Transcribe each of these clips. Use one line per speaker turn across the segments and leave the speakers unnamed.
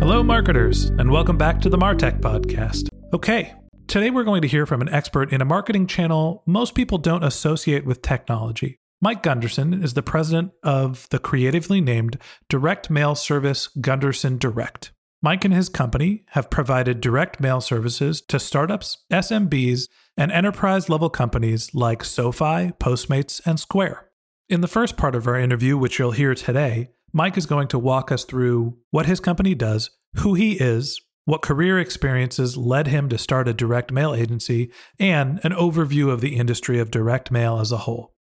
Hello, marketers, and welcome back to the Martech Podcast. Okay, today we're going to hear from an expert in a marketing channel most people don't associate with technology. Mike Gunderson is the president of the creatively named direct mail service Gunderson Direct. Mike and his company have provided direct mail services to startups, SMBs, and enterprise level companies like SoFi, Postmates, and Square. In the first part of our interview, which you'll hear today, Mike is going to walk us through what his company does, who he is, what career experiences led him to start a direct mail agency, and an overview of the industry of direct mail as a whole.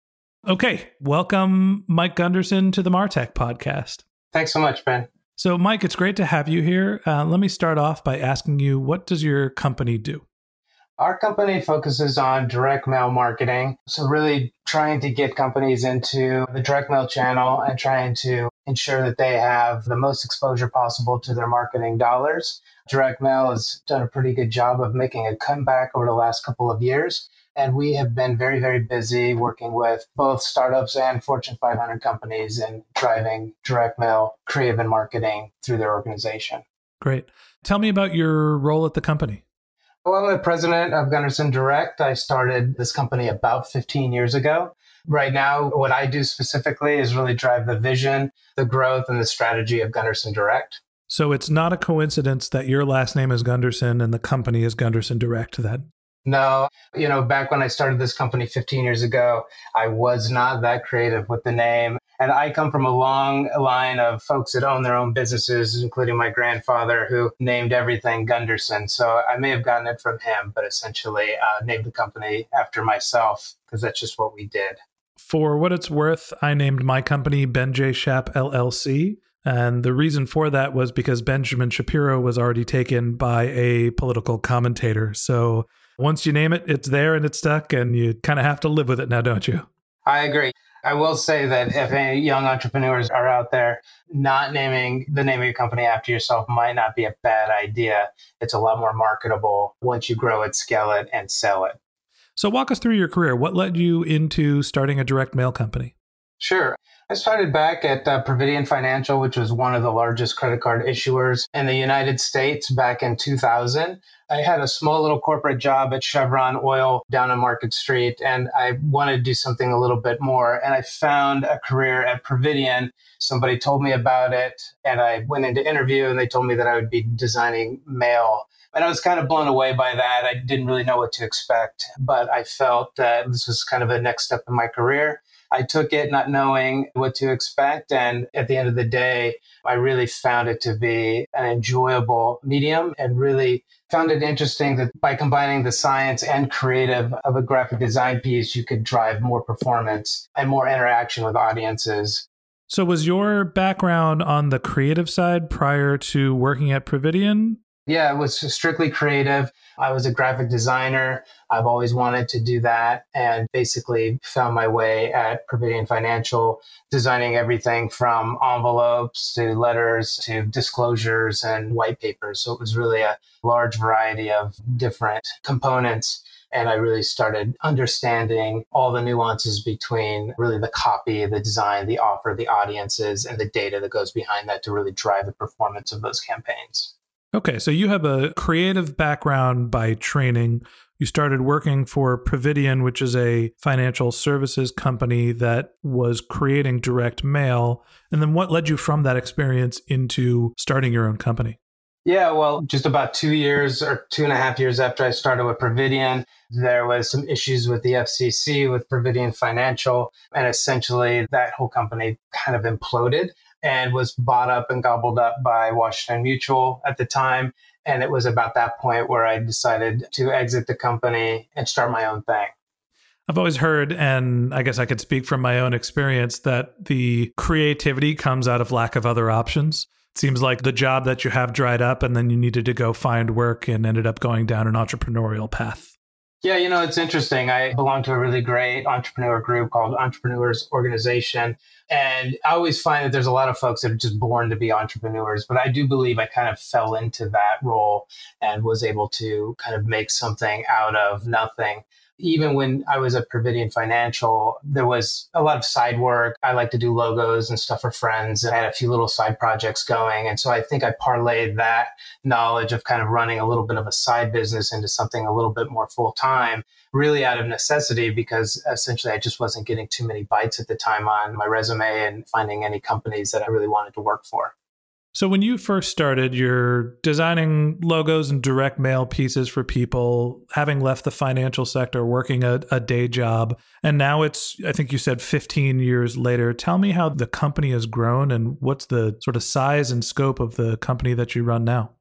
Okay, welcome, Mike Gunderson, to the Martech podcast.
Thanks so much, Ben.
So, Mike, it's great to have you here. Uh, let me start off by asking you what does your company do?
Our company focuses on direct mail marketing. So, really trying to get companies into the direct mail channel and trying to ensure that they have the most exposure possible to their marketing dollars. Direct mail has done a pretty good job of making a comeback over the last couple of years. And we have been very, very busy working with both startups and Fortune 500 companies and driving direct mail creative and marketing through their organization.
Great. Tell me about your role at the company.
Well, I'm the president of Gunderson Direct. I started this company about 15 years ago. Right now, what I do specifically is really drive the vision, the growth, and the strategy of Gunderson Direct.
So it's not a coincidence that your last name is Gunderson and the company is Gunderson Direct then?
No, you know, back when I started this company 15 years ago, I was not that creative with the name. And I come from a long line of folks that own their own businesses, including my grandfather, who named everything Gunderson. So I may have gotten it from him, but essentially uh, named the company after myself because that's just what we did.
For what it's worth, I named my company Ben J. Shap LLC. And the reason for that was because Benjamin Shapiro was already taken by a political commentator. So once you name it, it's there and it's stuck, and you kind of have to live with it now, don't you?
I agree. I will say that if any young entrepreneurs are out there, not naming the name of your company after yourself might not be a bad idea. It's a lot more marketable once you grow it, scale it, and sell it.
So, walk us through your career. What led you into starting a direct mail company?
Sure. I started back at uh, Providian Financial, which was one of the largest credit card issuers in the United States back in 2000. I had a small little corporate job at Chevron Oil down on Market Street, and I wanted to do something a little bit more. And I found a career at Providian. Somebody told me about it, and I went into interview, and they told me that I would be designing mail. And I was kind of blown away by that. I didn't really know what to expect, but I felt that this was kind of a next step in my career. I took it not knowing what to expect. And at the end of the day, I really found it to be an enjoyable medium and really found it interesting that by combining the science and creative of a graphic design piece, you could drive more performance and more interaction with audiences.
So, was your background on the creative side prior to working at Providian?
Yeah, it was strictly creative. I was a graphic designer. I've always wanted to do that and basically found my way at Providian Financial, designing everything from envelopes to letters to disclosures and white papers. So it was really a large variety of different components. And I really started understanding all the nuances between really the copy, the design, the offer, the audiences, and the data that goes behind that to really drive the performance of those campaigns.
Okay, so you have a creative background by training. You started working for Providian, which is a financial services company that was creating direct mail. And then what led you from that experience into starting your own company?
Yeah, well, just about two years or two and a half years after I started with Providian, there was some issues with the FCC, with Providian Financial, and essentially that whole company kind of imploded and was bought up and gobbled up by Washington Mutual at the time. And it was about that point where I decided to exit the company and start my own thing.
I've always heard, and I guess I could speak from my own experience, that the creativity comes out of lack of other options. It seems like the job that you have dried up, and then you needed to go find work and ended up going down an entrepreneurial path.
Yeah, you know, it's interesting. I belong to a really great entrepreneur group called Entrepreneurs Organization. And I always find that there's a lot of folks that are just born to be entrepreneurs. But I do believe I kind of fell into that role and was able to kind of make something out of nothing even when I was at Providian Financial, there was a lot of side work. I like to do logos and stuff for friends. And I had a few little side projects going. And so I think I parlayed that knowledge of kind of running a little bit of a side business into something a little bit more full time, really out of necessity, because essentially I just wasn't getting too many bites at the time on my resume and finding any companies that I really wanted to work for.
So when you first started, you're designing logos and direct mail pieces for people, having left the financial sector, working a, a, day job, and now it's I think you said 15 years later. Tell me how the company has grown and what's the sort of size and scope of the company that you run now.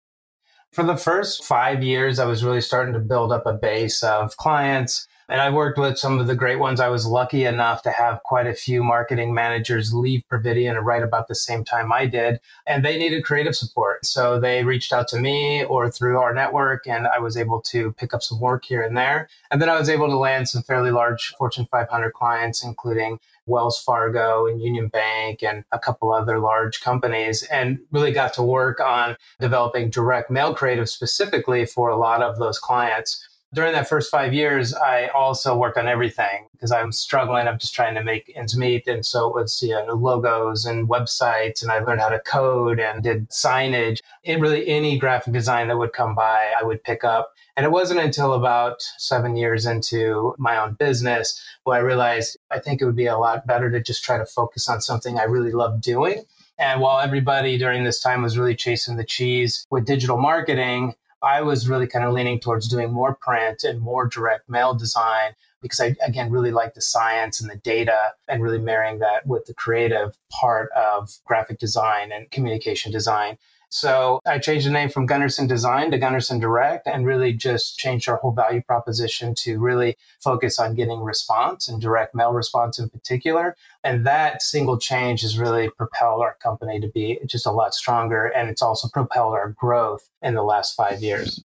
For the first 5 years I was really starting to build up a base of clients and I worked with some of the great ones. I was lucky enough to have quite a few marketing managers leave Providian right about the same time I did. And they needed creative support. So they reached out to me or through our network, and I was able to pick up some work here and there. And then I was able to land some fairly large Fortune 500 clients, including Wells Fargo and Union Bank and a couple other large companies, and really got to work on developing direct mail creative specifically for a lot of those clients during that first five years, I also worked on everything because I'm struggling. I'm just trying to make ends meet. And so it was you know, logos and websites, and I learned how to code and did signage. And really, any graphic design that would come by, I would pick up. And it wasn't until about seven years into my own business where I realized I think it would be a lot better to just try to focus on something I really love doing. And while everybody during this time was really chasing the cheese with digital marketing, I was really kind of leaning towards doing more print and more direct mail design because I, again, really like the science and the data and really marrying that with the creative part of graphic design and communication design. So I changed the name from Gunderson Design to Gunderson Direct and really just changed our whole value proposition to really focus on getting response and direct mail response in particular. And that single change has really propelled our company to be just a lot stronger. And it's also propelled our growth in the last five years.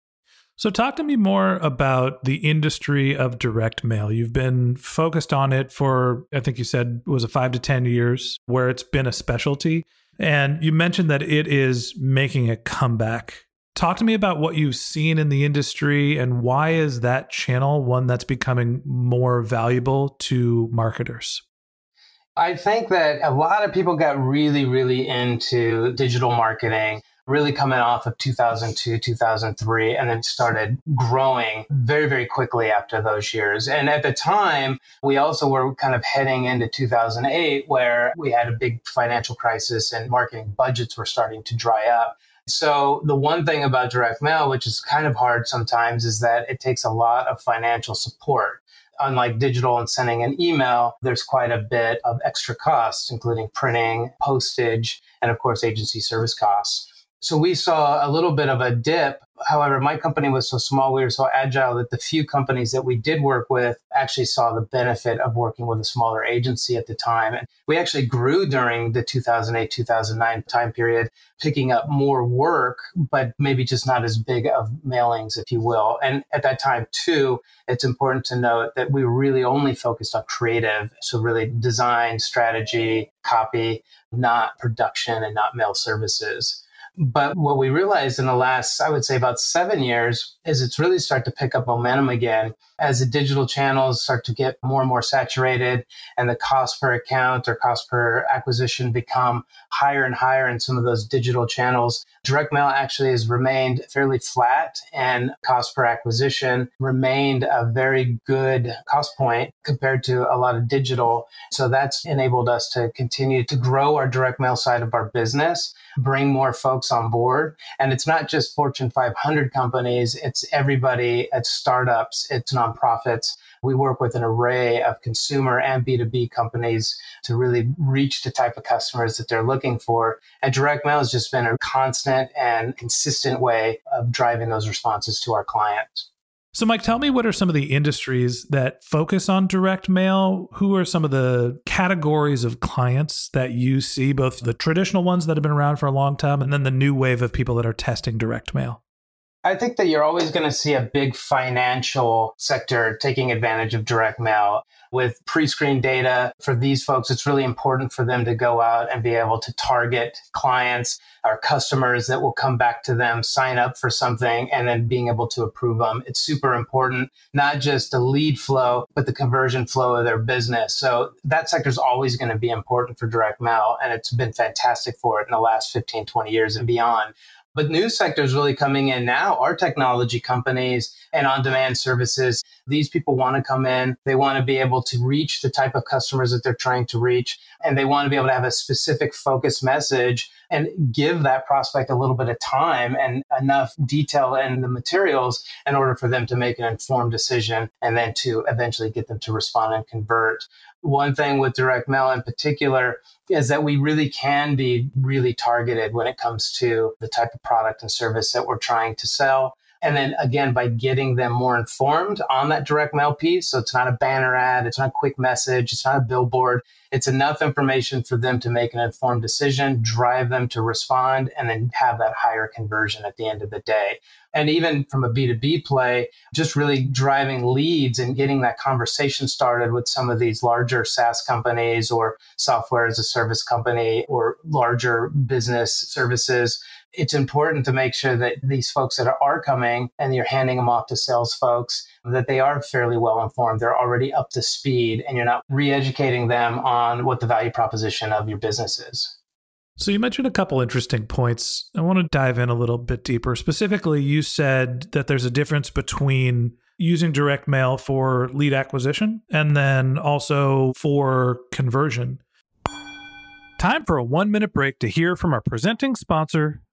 So, talk to me more about the industry of direct mail. You've been focused on it for, I think you said, was a five to 10 years, where it's been a specialty. And you mentioned that it is making a comeback. Talk to me about what you've seen in the industry and why is that channel one that's becoming more valuable to marketers?
I think that a lot of people got really, really into digital marketing really coming off of 2002, 2003, and then started growing very, very quickly after those years. And at the time, we also were kind of heading into 2008, where we had a big financial crisis and marketing budgets were starting to dry up. So, the one thing about direct mail, which is kind of hard sometimes, is that it takes a lot of financial support unlike digital and sending an email, there's quite a bit of extra costs, including printing, postage, and of course, agency service costs. So we saw a little bit of a dip. However, my company was so small, we were so agile that the few companies that we did work with actually saw the benefit of working with a smaller agency at the time. And we actually grew during the 2008 2009 time period, picking up more work, but maybe just not as big of mailings, if you will. And at that time, too, it's important to note that we really only focused on creative. So, really design, strategy, copy, not production and not mail services. But what we realized in the last, I would say about seven years, is it's really started to pick up momentum again. as the digital channels start to get more and more saturated and the cost per account or cost per acquisition become higher and higher in some of those digital channels, direct mail actually has remained fairly flat and cost per acquisition remained a very good cost point compared to a lot of digital. So that's enabled us to continue to grow our direct mail side of our business, bring more folks on board. And it's not just Fortune 500 companies, it's everybody, it's startups, it's nonprofits. We work with an array of consumer and B2B companies to really reach the type of customers that they're looking for. And direct mail has just been a constant and consistent way of driving those responses to our clients.
So, Mike, tell me what are some of the industries that focus on direct mail? Who are some of the categories of clients that you see, both the traditional ones that have been around for a long time and then the new wave of people that are testing direct mail?
I think that you're always going to see a big financial sector taking advantage of direct mail. With pre screen data for these folks, it's really important for them to go out and be able to target clients or customers that will come back to them, sign up for something, and then being able to approve them. It's super important, not just the lead flow, but the conversion flow of their business. So that sector is always going to be important for direct mail, and it's been fantastic for it in the last 15, 20 years and beyond. But new sectors really coming in now are technology companies and on demand services. These people want to come in. They want to be able to reach the type of customers that they're trying to reach. And they want to be able to have a specific focus message and give that prospect a little bit of time and enough detail in the materials in order for them to make an informed decision and then to eventually get them to respond and convert. One thing with direct mail in particular is that we really can be really targeted when it comes to the type of product and service that we're trying to sell. And then again, by getting them more informed on that direct mail piece. So it's not a banner ad, it's not a quick message, it's not a billboard. It's enough information for them to make an informed decision, drive them to respond, and then have that higher conversion at the end of the day. And even from a B2B play, just really driving leads and getting that conversation started with some of these larger SaaS companies or software as a service company or larger business services it's important to make sure that these folks that are coming and you're handing them off to sales folks that they are fairly well informed they're already up to speed and you're not re-educating them on what the value proposition of your business is.
So you mentioned a couple interesting points. I want to dive in a little bit deeper. Specifically you said that there's a difference between using direct mail for lead acquisition and then also for conversion. Time for a one minute break to hear from our presenting sponsor,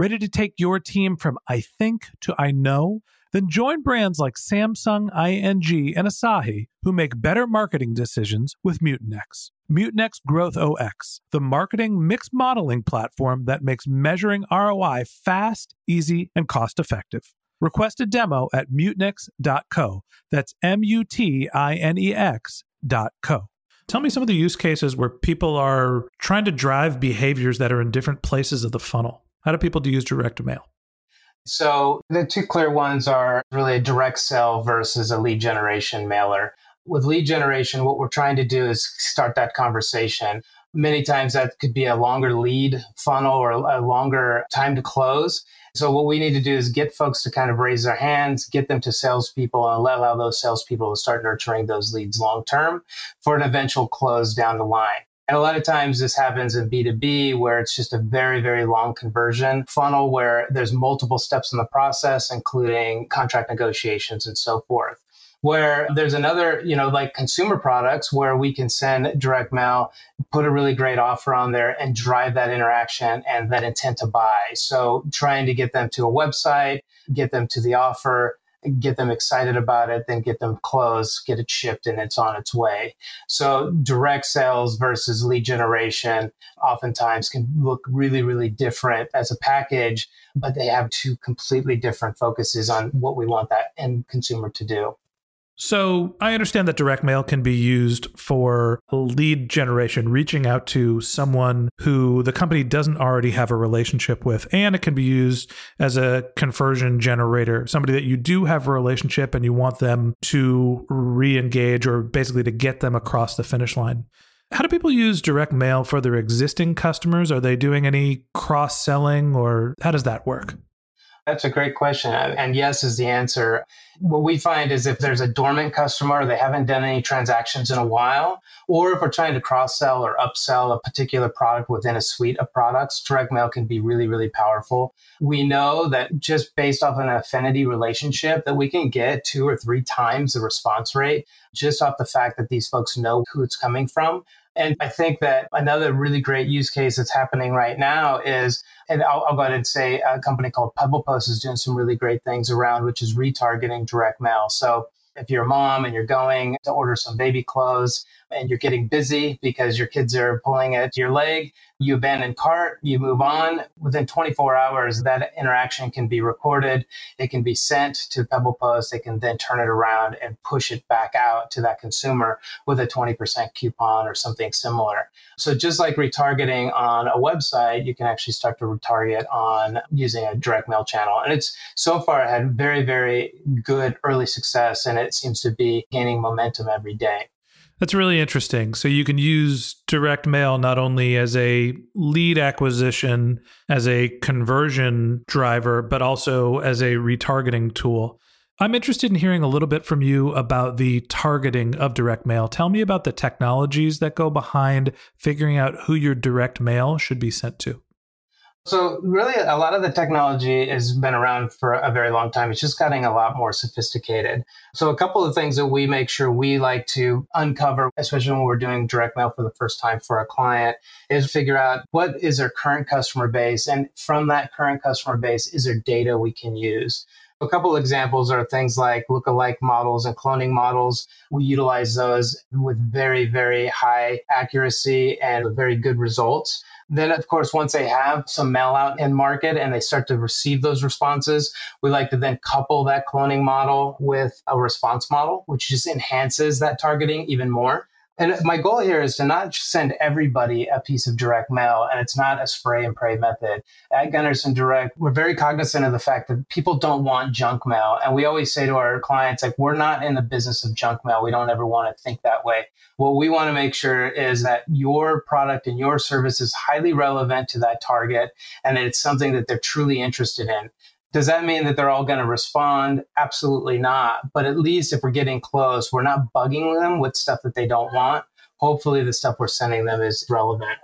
Ready to take your team from I think to I know? Then join brands like Samsung, ING, and Asahi who make better marketing decisions with Mutinex. Mutinex GrowthOS, the marketing mix modeling platform that makes measuring ROI fast, easy, and cost effective. Request a demo at mutinex.co. That's M U T I N E X.co. Tell me some of the use cases where people are trying to drive behaviors that are in different places of the funnel. How do people use direct mail?
So the two clear ones are really a direct sell versus a lead generation mailer. With lead generation, what we're trying to do is start that conversation. Many times that could be a longer lead funnel or a longer time to close. So what we need to do is get folks to kind of raise their hands, get them to salespeople, and allow those salespeople to start nurturing those leads long term for an eventual close down the line. And a lot of times this happens in B2B where it's just a very, very long conversion funnel where there's multiple steps in the process, including contract negotiations and so forth where there's another, you know, like consumer products where we can send direct mail, put a really great offer on there and drive that interaction and that intent to buy. So trying to get them to a website, get them to the offer, get them excited about it, then get them closed, get it shipped, and it's on its way. So direct sales versus lead generation oftentimes can look really, really different as a package, but they have two completely different focuses on what we want that end consumer to do.
So I understand that direct mail can be used for lead generation, reaching out to someone who the company doesn't already have a relationship with. And it can be used as a conversion generator, somebody that you do have a relationship and you want them to re engage or basically to get them across the finish line. How do people use direct mail for their existing customers? Are they doing any cross selling or how does that work?
That's a great question. And yes is the answer. What we find is if there's a dormant customer, they haven't done any transactions in a while, or if we're trying to cross sell or upsell a particular product within a suite of products, direct mail can be really, really powerful. We know that just based off an affinity relationship, that we can get two or three times the response rate just off the fact that these folks know who it's coming from. And I think that another really great use case that's happening right now is, and I'll, I'll, go ahead and say a company called Pebble Post is doing some really great things around, which is retargeting direct mail. So if you're a mom and you're going to order some baby clothes and you're getting busy because your kids are pulling at your leg, you abandon cart, you move on. Within 24 hours, that interaction can be recorded. It can be sent to Pebble Post. They can then turn it around and push it back out to that consumer with a 20% coupon or something similar. So just like retargeting on a website, you can actually start to retarget on using a direct mail channel. And it's so far had very, very good early success and it seems to be gaining momentum every day.
That's really interesting. So you can use direct mail not only as a lead acquisition, as a conversion driver, but also as a retargeting tool. I'm interested in hearing a little bit from you about the targeting of direct mail. Tell me about the technologies that go behind figuring out who your direct mail should be sent to.
So really, a lot of the technology has been around for a very long time. It's just getting a lot more sophisticated. So a couple of things that we make sure we like to uncover, especially when we're doing direct mail for the first time for a client, is figure out what is their current customer base. And from that current customer base, is there data we can use? A couple examples are things like lookalike models and cloning models. We utilize those with very, very high accuracy and very good results. Then, of course, once they have some mail out in market and they start to receive those responses, we like to then couple that cloning model with a response model, which just enhances that targeting even more. And my goal here is to not send everybody a piece of direct mail, and it's not a spray and pray method. At Gunderson Direct, we're very cognizant of the fact that people don't want junk mail. And we always say to our clients, like, we're not in the business of junk mail. We don't ever want to think that way. What we want to make sure is that your product and your service is highly relevant to that target and that it's something that they're truly interested in. Does that mean that they're all going to respond? Absolutely not. But at least if we're getting close, we're not bugging them with stuff that they don't want. Hopefully, the stuff we're sending them is relevant.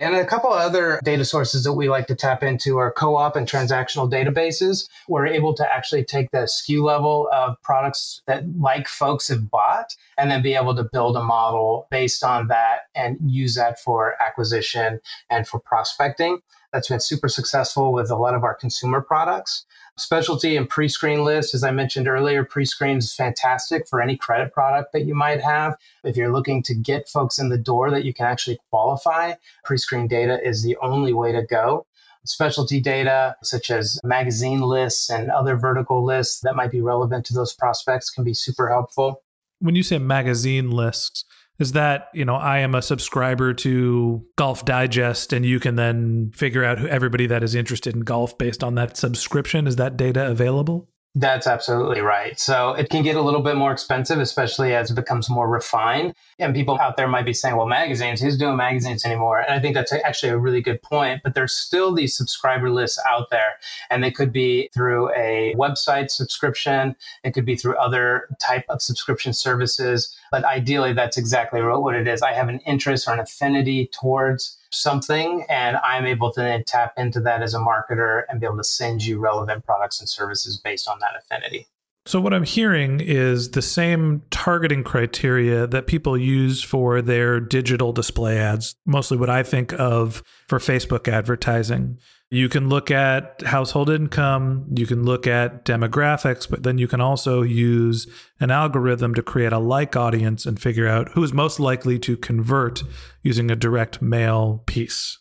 And a couple other data sources that we like to tap into are co-op and transactional databases. We're able to actually take the SKU level of products that like folks have bought and then be able to build a model based on that and use that for acquisition and for prospecting. That's been super successful with a lot of our consumer products. Specialty and pre screen list, as I mentioned earlier, pre screen is fantastic for any credit product that you might have. If you're looking to get folks in the door that you can actually qualify, pre screen data is the only way to go specialty data such as magazine lists and other vertical lists that might be relevant to those prospects can be super helpful.
When you say magazine lists, is that you know i am a subscriber to golf digest and you can then figure out who everybody that is interested in golf based on that subscription is that data available
That's absolutely right. So it can get a little bit more expensive, especially as it becomes more refined. And people out there might be saying, well, magazines, who's doing magazines anymore? And I think that's actually a really good point. But there's still these subscriber lists out there. And they could be through a website subscription, it could be through other type of subscription services. But ideally, that's exactly what it is. I have an interest or an affinity towards something and I'm able to then tap into that as a marketer and be able to send you relevant products and services based on that affinity.
So, what I'm hearing is the same targeting criteria that people use for their digital display ads, mostly what I think of for Facebook advertising. You can look at household income, you can look at demographics, but then you can also use an algorithm to create a like audience and figure out who is most likely to convert using a direct mail piece.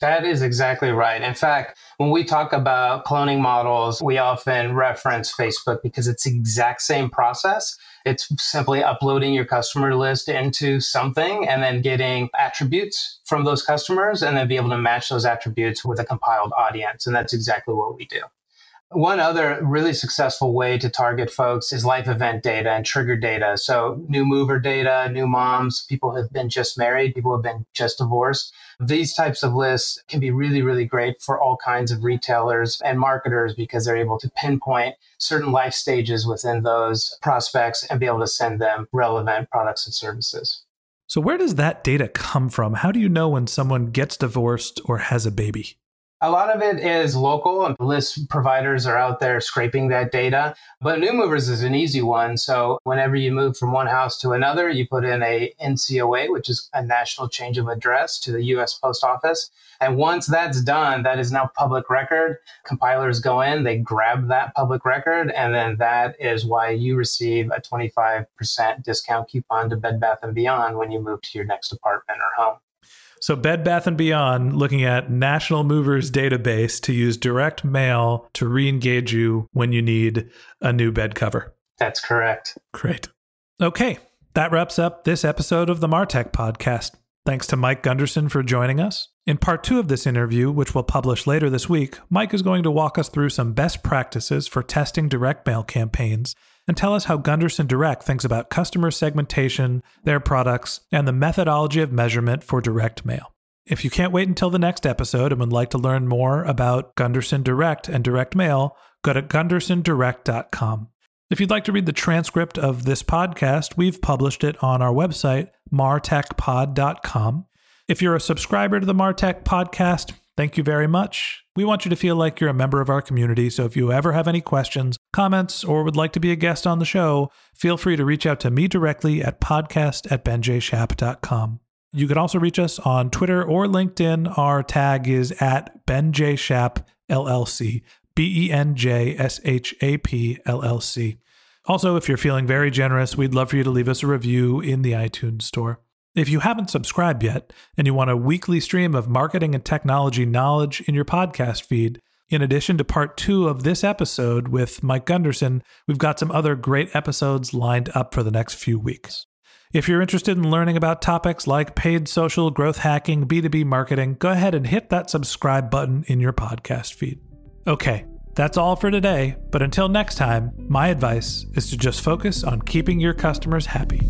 That is exactly right. In fact, when we talk about cloning models, we often reference Facebook because it's the exact same process. It's simply uploading your customer list into something and then getting attributes from those customers and then be able to match those attributes with a compiled audience. And that's exactly what we do. One other really successful way to target folks is life event data and trigger data. So, new mover data, new moms, people have been just married, people have been just divorced. These types of lists can be really, really great for all kinds of retailers and marketers because they're able to pinpoint certain life stages within those prospects and be able to send them relevant products and services.
So, where does that data come from? How do you know when someone gets divorced or has a baby?
A lot of it is local and list providers are out there scraping that data. But new movers is an easy one. So whenever you move from one house to another, you put in a NCOA, which is a national change of address to the US Post Office. And once that's done, that is now public record. Compilers go in, they grab that public record, and then that is why you receive a 25% discount coupon to Bed Bath & Beyond when you move to your next apartment or home.
So Bed Bath and Beyond looking at National Movers database to use direct mail to re-engage you when you need a new bed cover.
That's correct.
Great. Okay, that wraps up this episode of the Martech podcast. Thanks to Mike Gunderson for joining us. In part two of this interview, which we'll publish later this week, Mike is going to walk us through some best practices for testing direct mail campaigns and tell us how Gunderson Direct thinks about customer segmentation, their products, and the methodology of measurement for direct mail. If you can't wait until the next episode and would like to learn more about Gunderson Direct and direct mail, go to gundersondirect.com. If you'd like to read the transcript of this podcast, we've published it on our website, martechpod.com. If you're a subscriber to the Martech podcast, thank you very much. We want you to feel like you're a member of our community, so if you ever have any questions, comments, or would like to be a guest on the show, feel free to reach out to me directly at podcast at benjshap.com. You can also reach us on Twitter or LinkedIn. Our tag is at benjshap LLC, B E N J S H A P L L C. Also, if you're feeling very generous, we'd love for you to leave us a review in the iTunes store. If you haven't subscribed yet and you want a weekly stream of marketing and technology knowledge in your podcast feed, in addition to part two of this episode with Mike Gunderson, we've got some other great episodes lined up for the next few weeks. If you're interested in learning about topics like paid social, growth hacking, B2B marketing, go ahead and hit that subscribe button in your podcast feed. Okay, that's all for today, but until next time, my advice is to just focus on keeping your customers happy.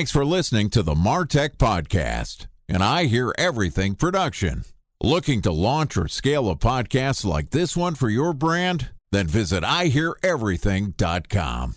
Thanks for listening to the Martech Podcast, and I Hear Everything production. Looking to launch or scale a podcast like this one for your brand? Then visit iheareverything.com.